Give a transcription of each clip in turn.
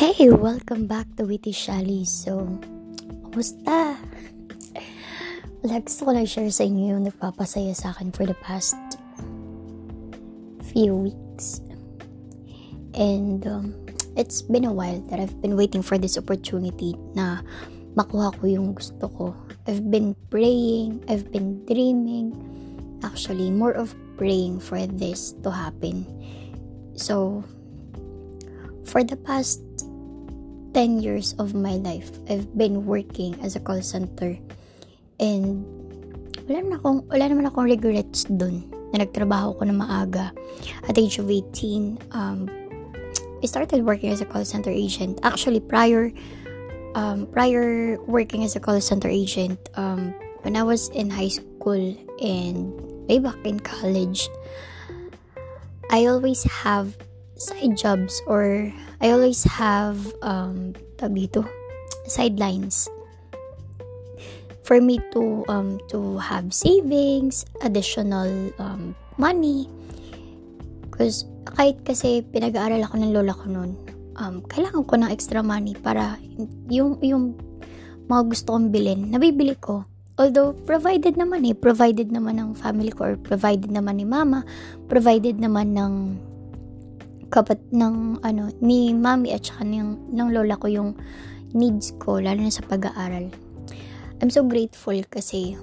Hey! Welcome back to Witty Shally. So, kumusta? Wala, gusto ko lang share sa inyo yung nagpapasaya sa akin for the past few weeks. And um, it's been a while that I've been waiting for this opportunity na makuha ko yung gusto ko. I've been praying, I've been dreaming. Actually, more of praying for this to happen. So, for the past 10 years of my life, I've been working as a call center. And wala naman akong, wala naman akong regrets dun na nagtrabaho ko na maaga. At age of 18, um, I started working as a call center agent. Actually, prior, um, prior working as a call center agent, um, when I was in high school and way back in college, I always have side jobs or I always have um dito sidelines for me to um to have savings, additional um money because kahit kasi pinag-aaral ako ng lola ko noon, um, kailangan ko ng extra money para yung yung mga gusto kong bilhin, nabibili ko. Although, provided naman eh. Provided naman ng family ko or provided naman ni mama. Provided naman ng kapat ng ano ni mami at saka ng, ng lola ko yung needs ko lalo na sa pag-aaral. I'm so grateful kasi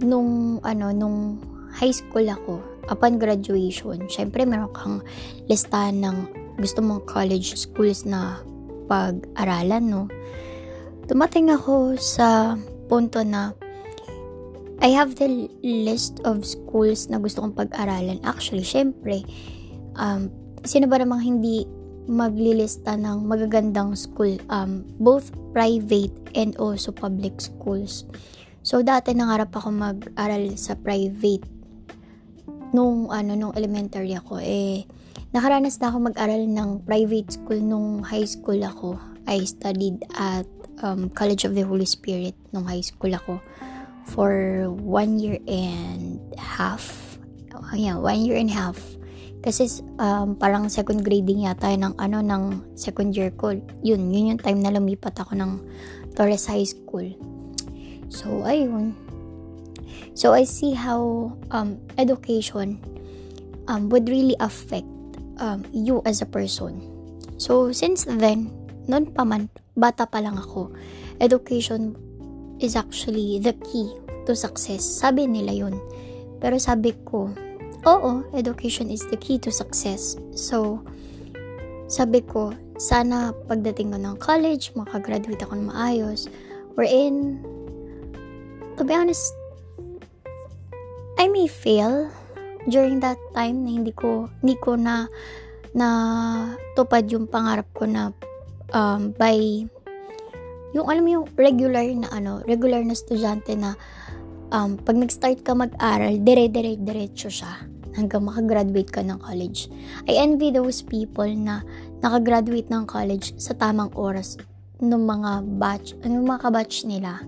nung ano nung high school ako upon graduation, syempre meron kang listahan ng gusto mong college schools na pag-aralan, no? Tumating ako sa punto na I have the list of schools na gusto kong pag-aralan. Actually, syempre, um, sino ba namang hindi maglilista ng magagandang school, um, both private and also public schools. So, dati nangarap ako mag-aral sa private nung, ano, nung elementary ako. Eh, nakaranas na ako mag-aral ng private school nung high school ako. I studied at um, College of the Holy Spirit nung high school ako for one year and half. Oh, yeah, one year and half. Kasi um, parang second grading yata ng ano ng second year ko. Yun, yun yung time na lumipat ako ng Torres High School. So, ayun. So, I see how um, education um, would really affect um, you as a person. So, since then, noon pa man, bata pa lang ako, education is actually the key to success. Sabi nila yun. Pero sabi ko, oo, education is the key to success. So, sabi ko, sana pagdating ko ng college, makagraduate ako ng maayos. Wherein, to be honest, I may fail during that time na hindi ko, hindi ko na, na tupad yung pangarap ko na um, by yung alam mo yung regular na ano, regular na estudyante na um, pag nag-start ka mag-aral, dire-dire-diretso siya hanggang makagraduate ka ng college. I envy those people na nakagraduate ng college sa tamang oras ng mga batch, ng mga kabatch nila.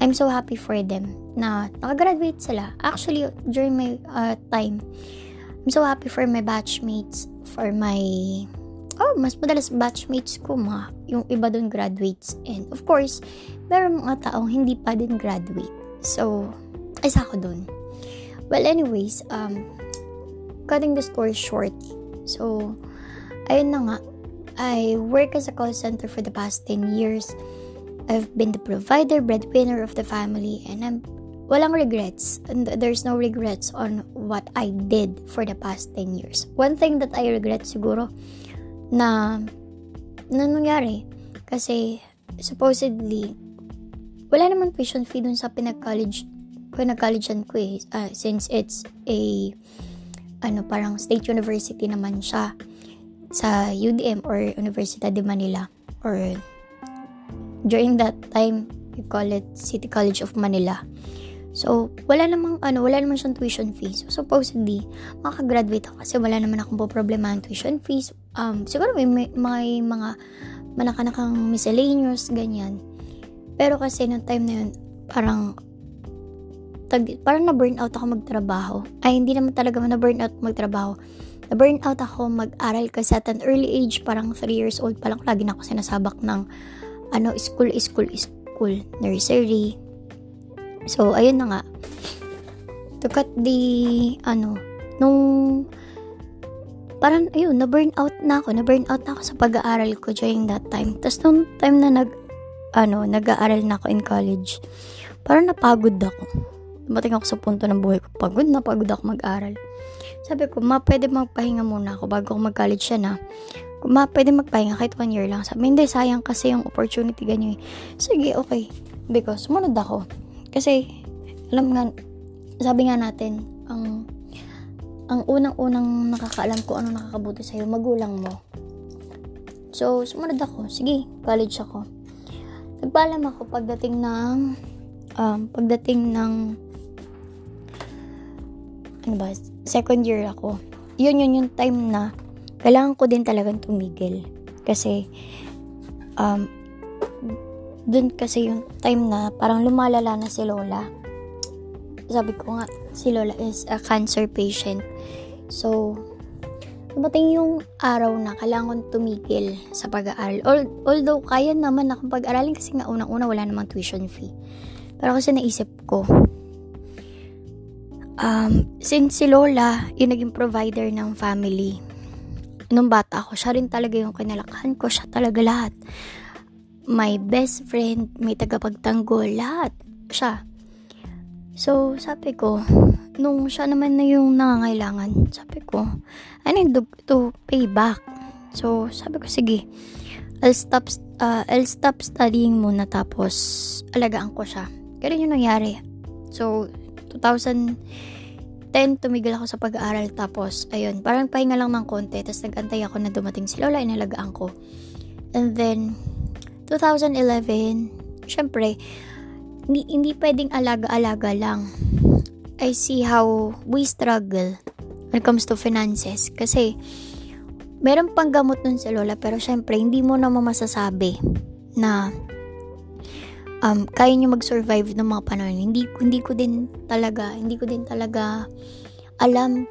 I'm so happy for them na nakagraduate sila. Actually, during my uh, time, I'm so happy for my batchmates, for my oh, mas madalas batchmates ko mga, yung iba dun graduates. And of course, meron mga taong hindi pa din graduate. So, isa ko dun. Well, anyways, um, cutting the story short. So, ayun na nga. I work as a call center for the past 10 years. I've been the provider, breadwinner of the family, and I'm walang regrets. And there's no regrets on what I did for the past 10 years. One thing that I regret siguro na na nangyari kasi supposedly wala naman tuition fee dun sa pinag-college pinag-collegean ko eh uh, since it's a ano parang state university naman siya sa UDM or Universidad de Manila or during that time we call it City College of Manila So, wala namang, ano, wala namang siyang tuition fees. So, supposedly, makakagraduate ako kasi wala naman akong problema ng tuition fees. Um, siguro may, may, may mga manakanakang miscellaneous, ganyan. Pero kasi, nung time na yun, parang, tag, parang na-burn out ako magtrabaho. Ay, hindi naman talaga na-burn out magtrabaho. na-burn out ako mag-aral kasi at an early age, parang 3 years old pa lang, lagi na ako sinasabak ng ano, school, school, school, nursery. So, ayun na nga. To cut the, ano, nung, parang, ayun, na-burn out na ako. Na-burn out na ako sa pag-aaral ko during that time. Tapos, nung time na nag, ano, nag-aaral na ako in college, parang napagod ako. Dumating ako sa punto ng buhay ko, pagod na pagod ako mag-aral. Sabi ko, ma, pwede magpahinga muna ako bago ako mag-college siya na. Ma, pwede magpahinga kahit one year lang. Sabi, hindi, sayang kasi yung opportunity ganyan. Sige, okay. Because, sumunod ako. Kasi, alam nga, sabi nga natin, ang ang unang-unang nakakaalam ko ano nakakabuti sa'yo, magulang mo. So, sumunod ako. Sige, college ako. Nagpaalam ako pagdating ng um, pagdating ng ano ba, second year ako. Yun yun yung time na kailangan ko din talagang tumigil. Kasi um, dun kasi yung time na parang lumalala na si Lola. Sabi ko nga, si Lola is a cancer patient. So, dumating yung araw na kailangan tumigil sa pag-aaral. Although, kaya naman akong pag-aralin kasi nga unang-una wala namang tuition fee. Pero kasi naisip ko, um, since si Lola, yung naging provider ng family, nung bata ako, siya rin talaga yung kinalakahan ko, siya talaga lahat. My best friend, may tagapagtanggol, lahat, siya. So, sabi ko, nung siya naman na yung nangangailangan, sabi ko, I need to, pay back. So, sabi ko, sige, I'll stop, uh, I'll stop studying muna tapos alagaan ko siya. Ganun yung nangyari. So, 2010, tumigil ako sa pag-aaral. Tapos, ayun, parang pahinga lang ng konti. Tapos, nagantay ako na dumating si Lola, inalagaan ko. And then, 2011, syempre, hindi, hindi pwedeng alaga-alaga lang. I see how we struggle when it comes to finances. Kasi, meron pang gamot nun sa Lola, pero syempre, hindi mo naman masasabi na um, kaya nyo mag-survive ng mga panahon. Hindi, hindi ko din talaga, hindi ko din talaga alam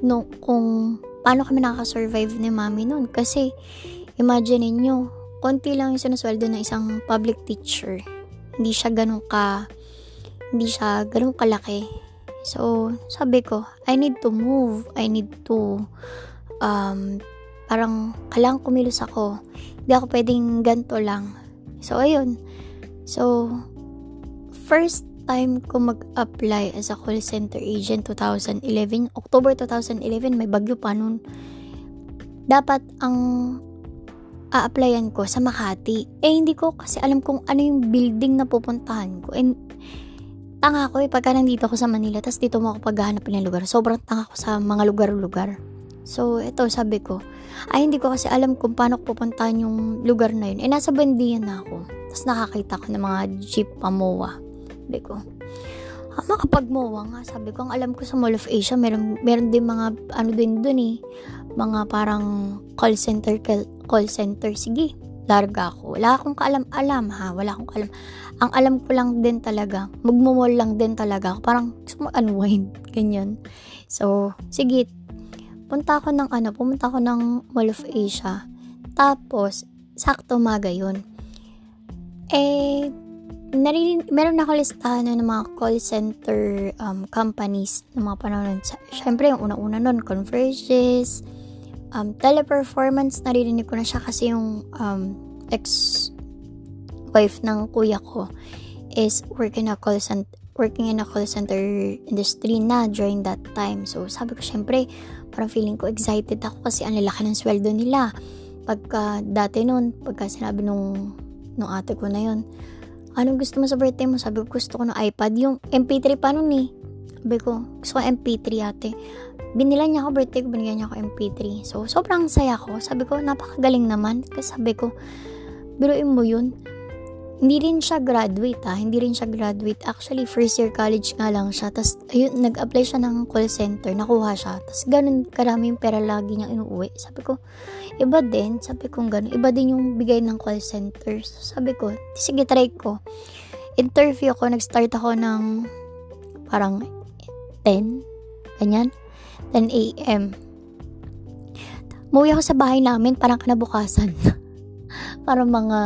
no, kung paano kami nakaka-survive ni mami noon. Kasi, imagine niyo konti lang yung sinusweldo ng isang public teacher. Hindi siya ganun ka, hindi siya ganun kalaki. So, sabi ko, I need to move. I need to, um, parang, kailangan kumilos ako. Hindi ako pwedeng ganto lang. So, ayun So, first time ko mag-apply as a call center agent 2011, October 2011, may bagyo pa nun. Dapat ang a-applyan ko sa Makati. Eh, hindi ko kasi alam kung ano yung building na pupuntahan ko. And, tanga ko eh, pagka nandito ako sa Manila, tapos dito mo ako paghahanap ng lugar. Sobrang tanga ko sa mga lugar-lugar. So, ito, sabi ko, ay, hindi ko kasi alam kung paano pupuntahan yung lugar na yun. Eh, nasa bandiyan na ako. Tapos nakakita ko ng mga jeep pamowa. Sabi ko, ah, makapag-mowa nga. Sabi ko, ang alam ko sa Mall of Asia, meron, meron din mga, ano din dun eh, mga parang call center, call center. Sige, larga ako. Wala akong kaalam-alam ha. Wala akong kaalam. Ang alam ko lang din talaga, magmumol lang din talaga ako. Parang gusto mag-unwind. Ganyan. So, sige, punta ako ng ano, pumunta ako ng Mall of Asia. Tapos, sakto maga yun eh, naririn, meron na ako listahan ng mga call center um, companies ng mga panahon. Siyempre, yung una-una nun, Converges, um, teleperformance, naririnig ko na siya kasi yung um, ex-wife ng kuya ko is working a call center working in a call center industry na during that time. So, sabi ko, syempre, parang feeling ko excited ako kasi ang lalaki ng sweldo nila. Pagka dati noon, pagka sinabi nung nung ate ko na yon anong gusto mo sa birthday mo? Sabi ko, gusto ko ng iPad. Yung MP3 pa nun eh. Sabi ko, gusto ko MP3 ate. Binila niya ako birthday ko, binigyan niya ako MP3. So, sobrang saya ko. Sabi ko, napakagaling naman. Kasi sabi ko, biruin mo yun hindi rin siya graduate ha, hindi rin siya graduate. Actually, first year college nga lang siya. Tapos, ayun, nag-apply siya ng call center, nakuha siya. Tapos, ganun karami yung pera lagi niya inuuwi. Sabi ko, iba din. Sabi ko, ganun. Iba din yung bigay ng call center. So, sabi ko, sige, try ko. Interview ko, nag-start ako ng parang 10, ganyan, 10 a.m. Muwi ako sa bahay namin, parang kanabukasan. parang mga,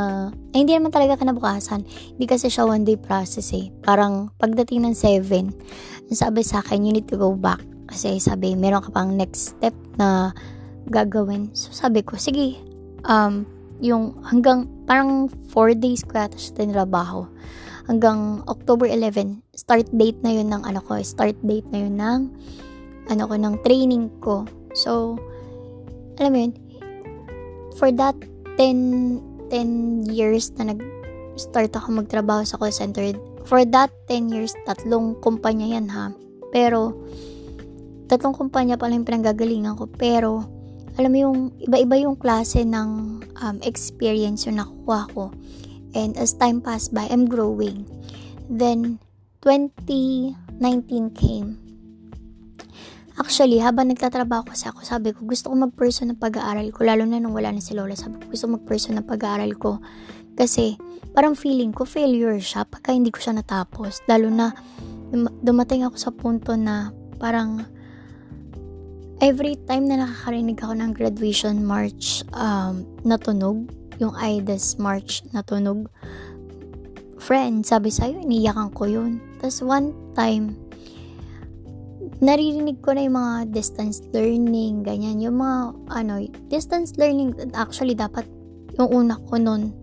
ay, hindi naman talaga kanabukasan. Hindi kasi siya one day process eh. Parang pagdating ng 7, sabi sa akin, you need to go back. Kasi sabi, meron ka pang next step na gagawin. So sabi ko, sige, um, yung hanggang parang 4 days ko yata siya tinrabaho. Hanggang October 11, start date na yun ng ano ko, start date na yun ng ano ko, ng training ko. So, alam mo yun, for that 10, 10 years na nag-start ako magtrabaho sa call center, for that 10 years, tatlong kumpanya yan ha. Pero, tatlong kumpanya pala yung pinanggagalingan ko. Pero, alam mo yung iba-iba yung klase ng um, experience yung nakukuha ko. And as time passed by, I'm growing. Then, 2019 came. Actually, habang nagtatrabaho kasi ako, sabi ko, gusto ko mag-person ng pag-aaral ko, lalo na nung wala na si Lola. Sabi ko, gusto mag-person ng pag-aaral ko. Kasi, parang feeling ko, failure siya pagka hindi ko siya natapos. Lalo na, dumating ako sa punto na, parang, every time na nakakarinig ako ng graduation march um, na tunog, yung IDAS march na tunog, friend, sabi sa'yo, iniyakan ko yun. Tapos one time, naririnig ko na yung mga distance learning, ganyan. Yung mga, ano, distance learning, actually, dapat, yung una ko nun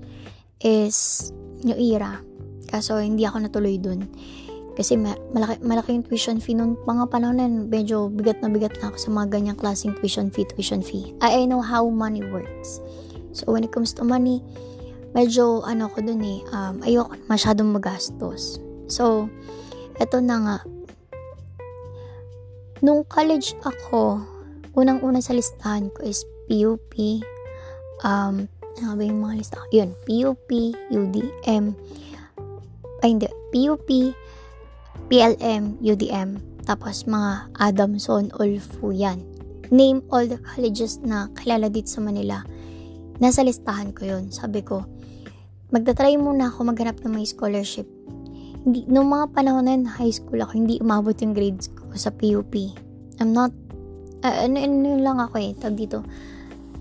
is, yung IRA. Kaso, hindi ako natuloy dun. Kasi malaki, malaki yung tuition fee noon. Mga panahon na medyo bigat na bigat na ako sa mga ganyang klaseng tuition fee, tuition fee. I, I know how money works. So, when it comes to money, medyo ano ko dun eh, um, ayoko masyadong magastos. So, eto na nga, Nung college ako, unang-una sa listahan ko is PUP, um, ano ba yung mga listahan? Yun, PUP, UDM, ay hindi, PUP, PLM, UDM, tapos mga Adamson, Olfu, yan. Name all the colleges na kilala dito sa Manila. Nasa listahan ko yun. Sabi ko, magta-try muna ako maghanap ng may scholarship. Hindi, nung mga panahon na yun, high school ako, hindi umabot yung grades ko sa PUP. I'm not, uh, ano, ano lang ako eh, tag dito.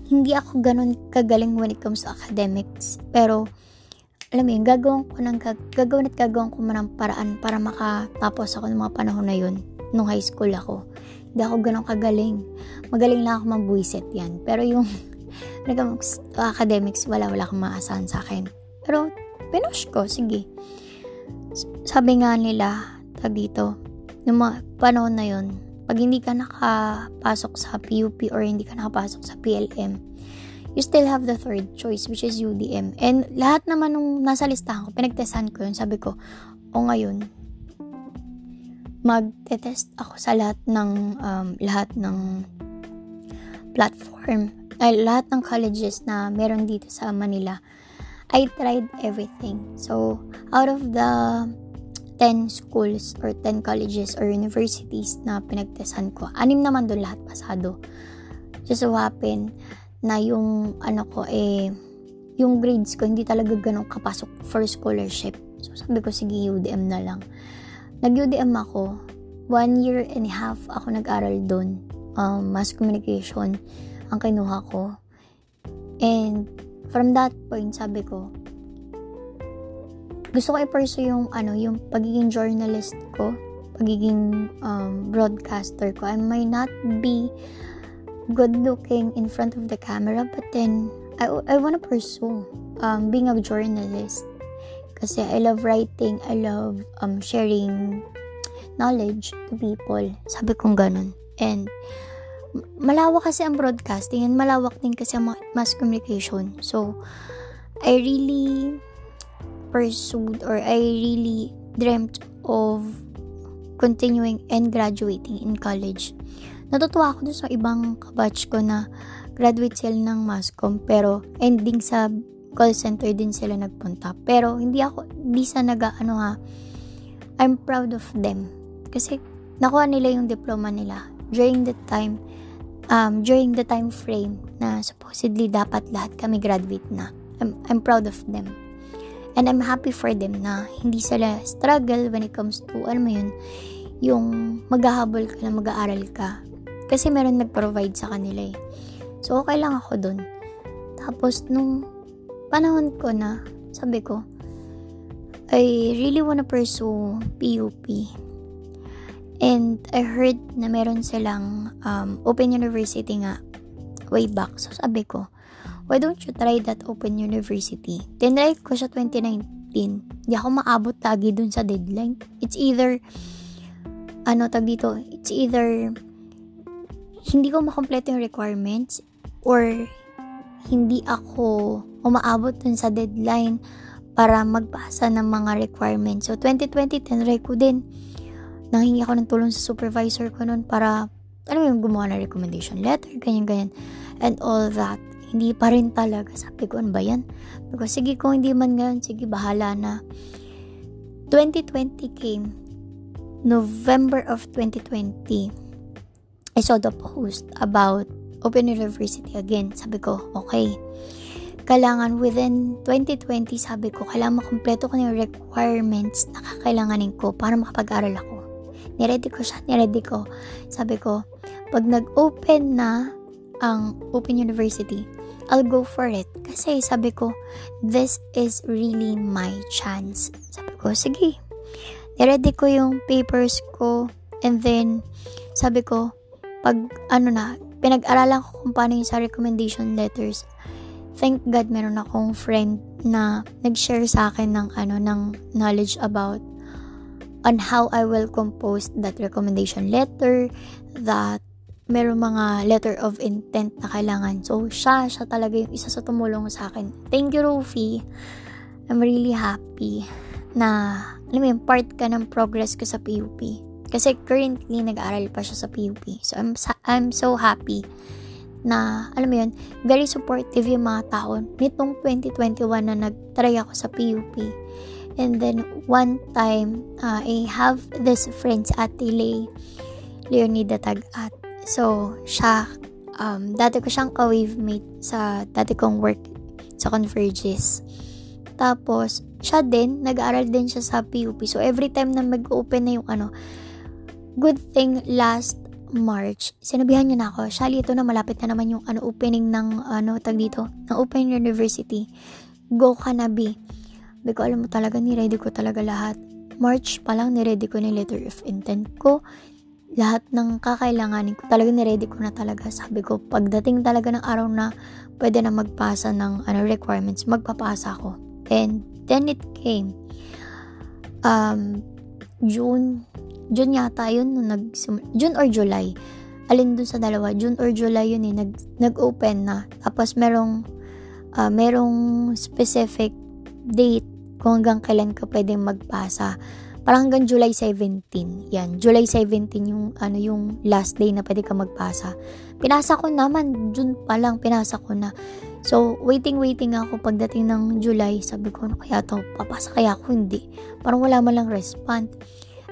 Hindi ako ganun kagaling when it comes to academics. Pero, alam mo yun, gagawin ko ng, gagawin at gagawin ko man ng paraan para makatapos ako ng mga panahon na yun, nung high school ako. Hindi ako ganun kagaling. Magaling lang ako mabuisit yan. Pero yung academics, wala, wala akong maasahan sa akin. Pero, pinush ko, sige. Sabi nga nila, tag dito, yung mga panahon na yon pag hindi ka nakapasok sa PUP or hindi ka nakapasok sa PLM, you still have the third choice which is UDM. And lahat naman nung nasa listahan ko, pinagtesan ko yun. Sabi ko, o ngayon, magte-test ako sa lahat ng um, lahat ng platform ay lahat ng colleges na meron dito sa Manila. I tried everything. So, out of the 10 schools or 10 colleges or universities na pinagtesan ko. Anim naman doon lahat pasado. Just so happen na yung ano ko eh yung grades ko hindi talaga ganun kapasok for scholarship. So sabi ko sige UDM na lang. Nag-UDM ako. One year and a half ako nag-aral doon. Um, mass communication ang kinuha ko. And from that point sabi ko gusto ko i-pursue yung ano, yung pagiging journalist ko, pagiging um, broadcaster ko. I might not be good looking in front of the camera, but then I, I want to pursue um, being a journalist. Kasi I love writing, I love um, sharing knowledge to people. Sabi kong ganun. And malawak kasi ang broadcasting and malawak din kasi ang mass communication. So, I really pursued or I really dreamt of continuing and graduating in college. Natutuwa ako dun sa ibang kabatch ko na graduate sila ng mascom pero ending sa call center din sila nagpunta. Pero hindi ako, hindi sa naga, ano ha, I'm proud of them. Kasi nakuha nila yung diploma nila during the time, um, during the time frame na supposedly dapat lahat kami graduate na. I'm, I'm proud of them. And I'm happy for them na hindi sila struggle when it comes to, ano mo yun, yung maghahabol ka na mag-aaral ka. Kasi meron nag-provide sa kanila eh. So, okay lang ako dun. Tapos, nung panahon ko na, sabi ko, I really wanna pursue PUP. And I heard na meron silang um, Open University nga way back. So sabi ko, why don't you try that Open University? Tinry ko siya 2019. Hindi ako maabot lagi dun sa deadline. It's either, ano tag dito, it's either hindi ko makompleto yung requirements or hindi ako umaabot dun sa deadline para magpasa ng mga requirements. So, 2020, tinry ko din nanghingi ako ng tulong sa supervisor ko noon para, ano yung gumawa ng recommendation letter, ganyan-ganyan, and all that. Hindi pa rin talaga. Sabi ko, ano ba yan? Because, sige, kung hindi man ngayon, sige, bahala na. 2020 came. November of 2020, I saw the post about Open University again. Sabi ko, okay. Kailangan within 2020, sabi ko, kailangan makompleto ko yung requirements na kakailanganin ko para makapag-aral ako niready ko siya, niready ko. Sabi ko, pag nag-open na ang Open University, I'll go for it. Kasi sabi ko, this is really my chance. Sabi ko, sige. Niready ko yung papers ko. And then, sabi ko, pag ano na, pinag-aralan ko kung paano yung sa recommendation letters. Thank God meron akong friend na nag-share sa akin ng ano ng knowledge about on how I will compose that recommendation letter, that meron mga letter of intent na kailangan. So, siya, siya talaga yung isa sa tumulong sa akin. Thank you, Rufi. I'm really happy na, alam mo yung part ka ng progress ko sa PUP. Kasi currently, nag-aaral pa siya sa PUP. So, I'm, I'm so happy na, alam mo yun, very supportive yung mga tao. Nitong 2021 na nag-try ako sa PUP And then one time, uh, I have this friend si Ate Lay, Leonida Tagat. So, siya, um, dati ko siyang ka-wavemate sa dati kong work sa Converges. Tapos, siya din, nag-aaral din siya sa PUP. So, every time na mag-open na yung ano, good thing last March, sinabihan niya na ako, Shali, ito na malapit na naman yung ano, opening ng ano, tag dito, ng Open University. Go ka na, B. Ko, alam mo talaga, ni-ready ko talaga lahat. March pa lang, ni-ready ko yung letter of intent ko. Lahat ng kakailanganin ko, talaga ni-ready ko na talaga. Sabi ko, pagdating talaga ng araw na pwede na magpasa ng ano, requirements, magpapasa ako. And then it came. Um, June, June yata yun, nung nag, June or July. Alin dun sa dalawa, June or July yun eh, nag, nag-open na. Tapos merong, uh, merong specific date kung hanggang kailan ka pwedeng magpasa. Parang hanggang July 17. Yan, July 17 yung ano yung last day na pwede ka magpasa. Pinasa ko naman, June pa lang pinasa ko na. So, waiting waiting ako pagdating ng July, sabi ko, ano kaya to? Papasa kaya ako hindi. Parang wala man lang respond.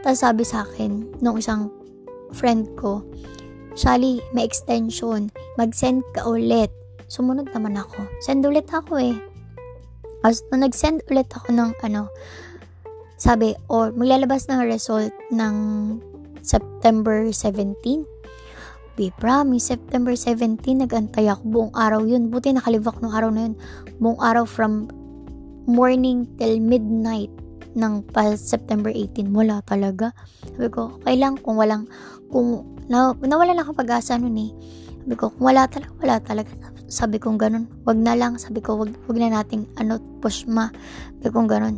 Tapos sabi sa akin nung isang friend ko, Shali, may extension. Mag-send ka ulit. Sumunod naman ako. Send ulit ako eh. As, nung nag-send ulit ako ng ano, sabi, or maglalabas ng result ng September 17. Be promise, September 17, nagantay ako buong araw yun. Buti nakalivak nung araw na yun. Buong araw from morning till midnight ng pa September 18. Wala talaga. Sabi ko, kailang kung walang, kung na, nawala na akong pag-asa nun eh. Sabi ko, kung wala talaga, wala talaga sabi kong ganun, wag na lang, sabi ko, wag, wag na nating, ano, push ma, sabi kong ganun.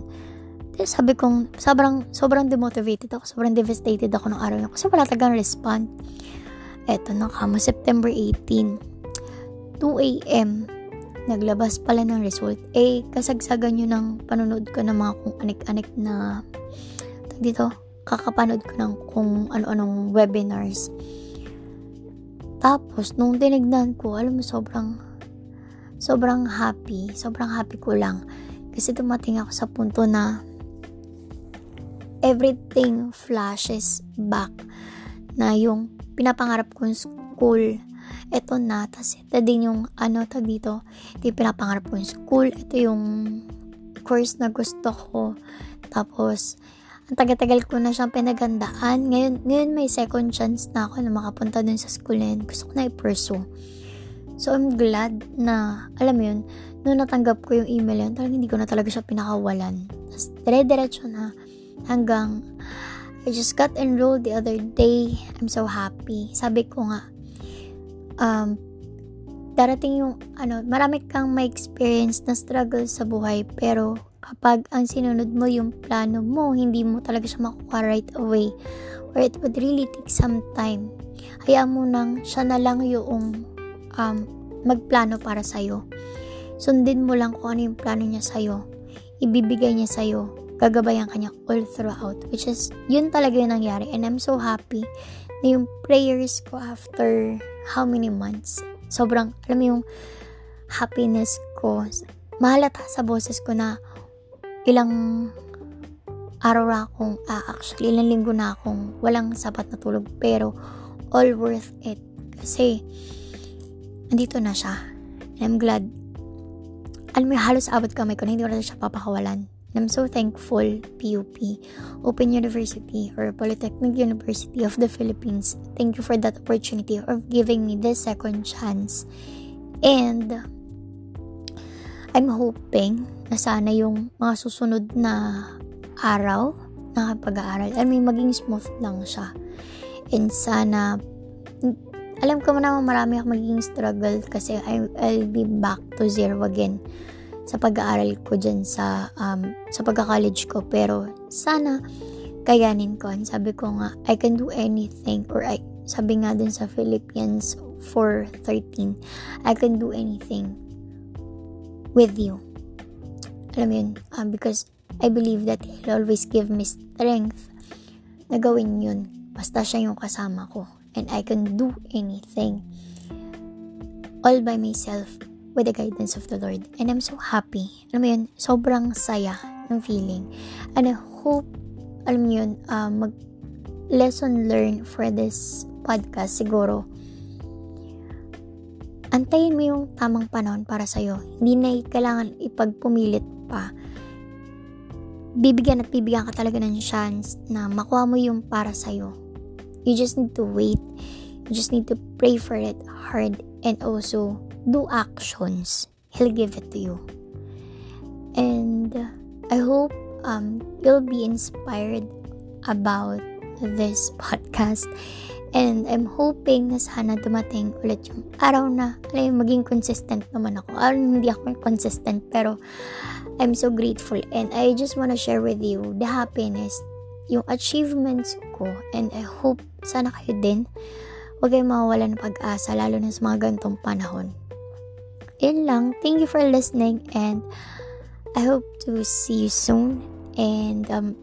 Then, sabi kong, sobrang, sobrang demotivated ako, sobrang devastated ako ng araw yun, kasi wala talagang respond. Eto na kamo, September 18, 2 a.m., naglabas pala ng result. Eh, kasagsagan yun ng panonood ko ng mga kung anik-anik na, dito, kakapanood ko ng kung ano-anong webinars tapos, nung tinignan ko, alam mo, sobrang, sobrang happy. Sobrang happy ko lang. Kasi dumating ako sa punto na everything flashes back na yung pinapangarap kong school eto na, tas ito din yung ano tag dito, ito yung pinapangarap kong school, ito yung course na gusto ko, tapos ang tagal-tagal ko na siyang pinagandaan. Ngayon, ngayon may second chance na ako na makapunta dun sa school na yun. Gusto ko na i-pursue. So, I'm glad na, alam mo yun, nung natanggap ko yung email yun, talagang hindi ko na talaga siya pinakawalan. Tapos, dire-diretso na hanggang I just got enrolled the other day. I'm so happy. Sabi ko nga, um, darating yung, ano, marami kang may experience na struggle sa buhay, pero kapag ang sinunod mo yung plano mo, hindi mo talaga siya makuha right away, or it would really take some time. Hayaan mo nang siya na lang yung um, magplano para sa'yo. Sundin mo lang kung ano yung plano niya sa'yo. Ibibigay niya sa'yo gagabayan kanya all throughout. Which is, yun talaga yung nangyari. And I'm so happy na yung prayers ko after how many months. Sobrang, alam mo yung happiness ko. Mahalata sa boses ko na ilang araw na akong, uh, actually, ilang linggo na akong walang sapat na tulog. Pero, all worth it. Kasi, andito na siya. And I'm glad. Alam mo, halos abot kamay ko na hindi ko na siya papakawalan. And I'm so thankful, PUP, Open University, or Polytechnic University of the Philippines. Thank you for that opportunity of giving me this second chance. And I'm hoping na sana yung mga susunod na araw na pag-aaral ay may maging smooth lang siya. And sana, alam ko naman marami akong magiging struggle kasi I'll be back to zero again sa pag-aaral ko dyan sa, um, sa pagka-college ko. Pero sana kayanin ko. Sabi ko nga, I can do anything or I, sabi nga din sa Philippians 4.13, I can do anything with you. Alam mo yun, uh, because I believe that He'll always give me strength na gawin yun. Basta siya yung kasama ko. And I can do anything all by myself with the guidance of the Lord. And I'm so happy. Alam mo yun, sobrang saya ng feeling. And I hope, alam mo yun, uh, mag lesson learned for this podcast siguro. Antayin mo yung tamang panahon para sa'yo. Hindi na kailangan ipagpumilit pa. Bibigyan at bibigyan ka talaga ng chance na makuha mo yung para sa'yo. You just need to wait. You just need to pray for it hard and also do actions, He'll give it to you. And I hope um, you'll be inspired about this podcast. And I'm hoping na sana dumating ulit yung araw na, alam maging consistent naman ako. Araw hindi ako consistent, pero I'm so grateful. And I just wanna share with you the happiness, yung achievements ko. And I hope sana kayo din, huwag kayong mawawala ng pag-asa, lalo na sa mga gantong panahon yun lang. Thank you for listening and I hope to see you soon. And um,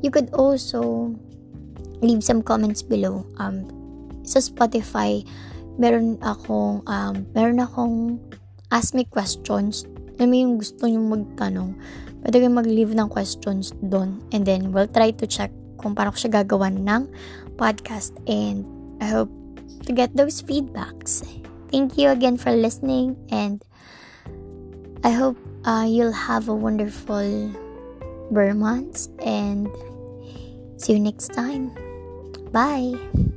you could also leave some comments below. Um, sa Spotify, meron akong, um, meron akong ask me questions. Alam mo yung gusto nyo magtanong. Pwede kayong mag-leave ng questions doon. And then, we'll try to check kung paano ko siya gagawan ng podcast. And I hope to get those feedbacks. Thank you again for listening, and I hope uh, you'll have a wonderful Burr months and see you next time. Bye.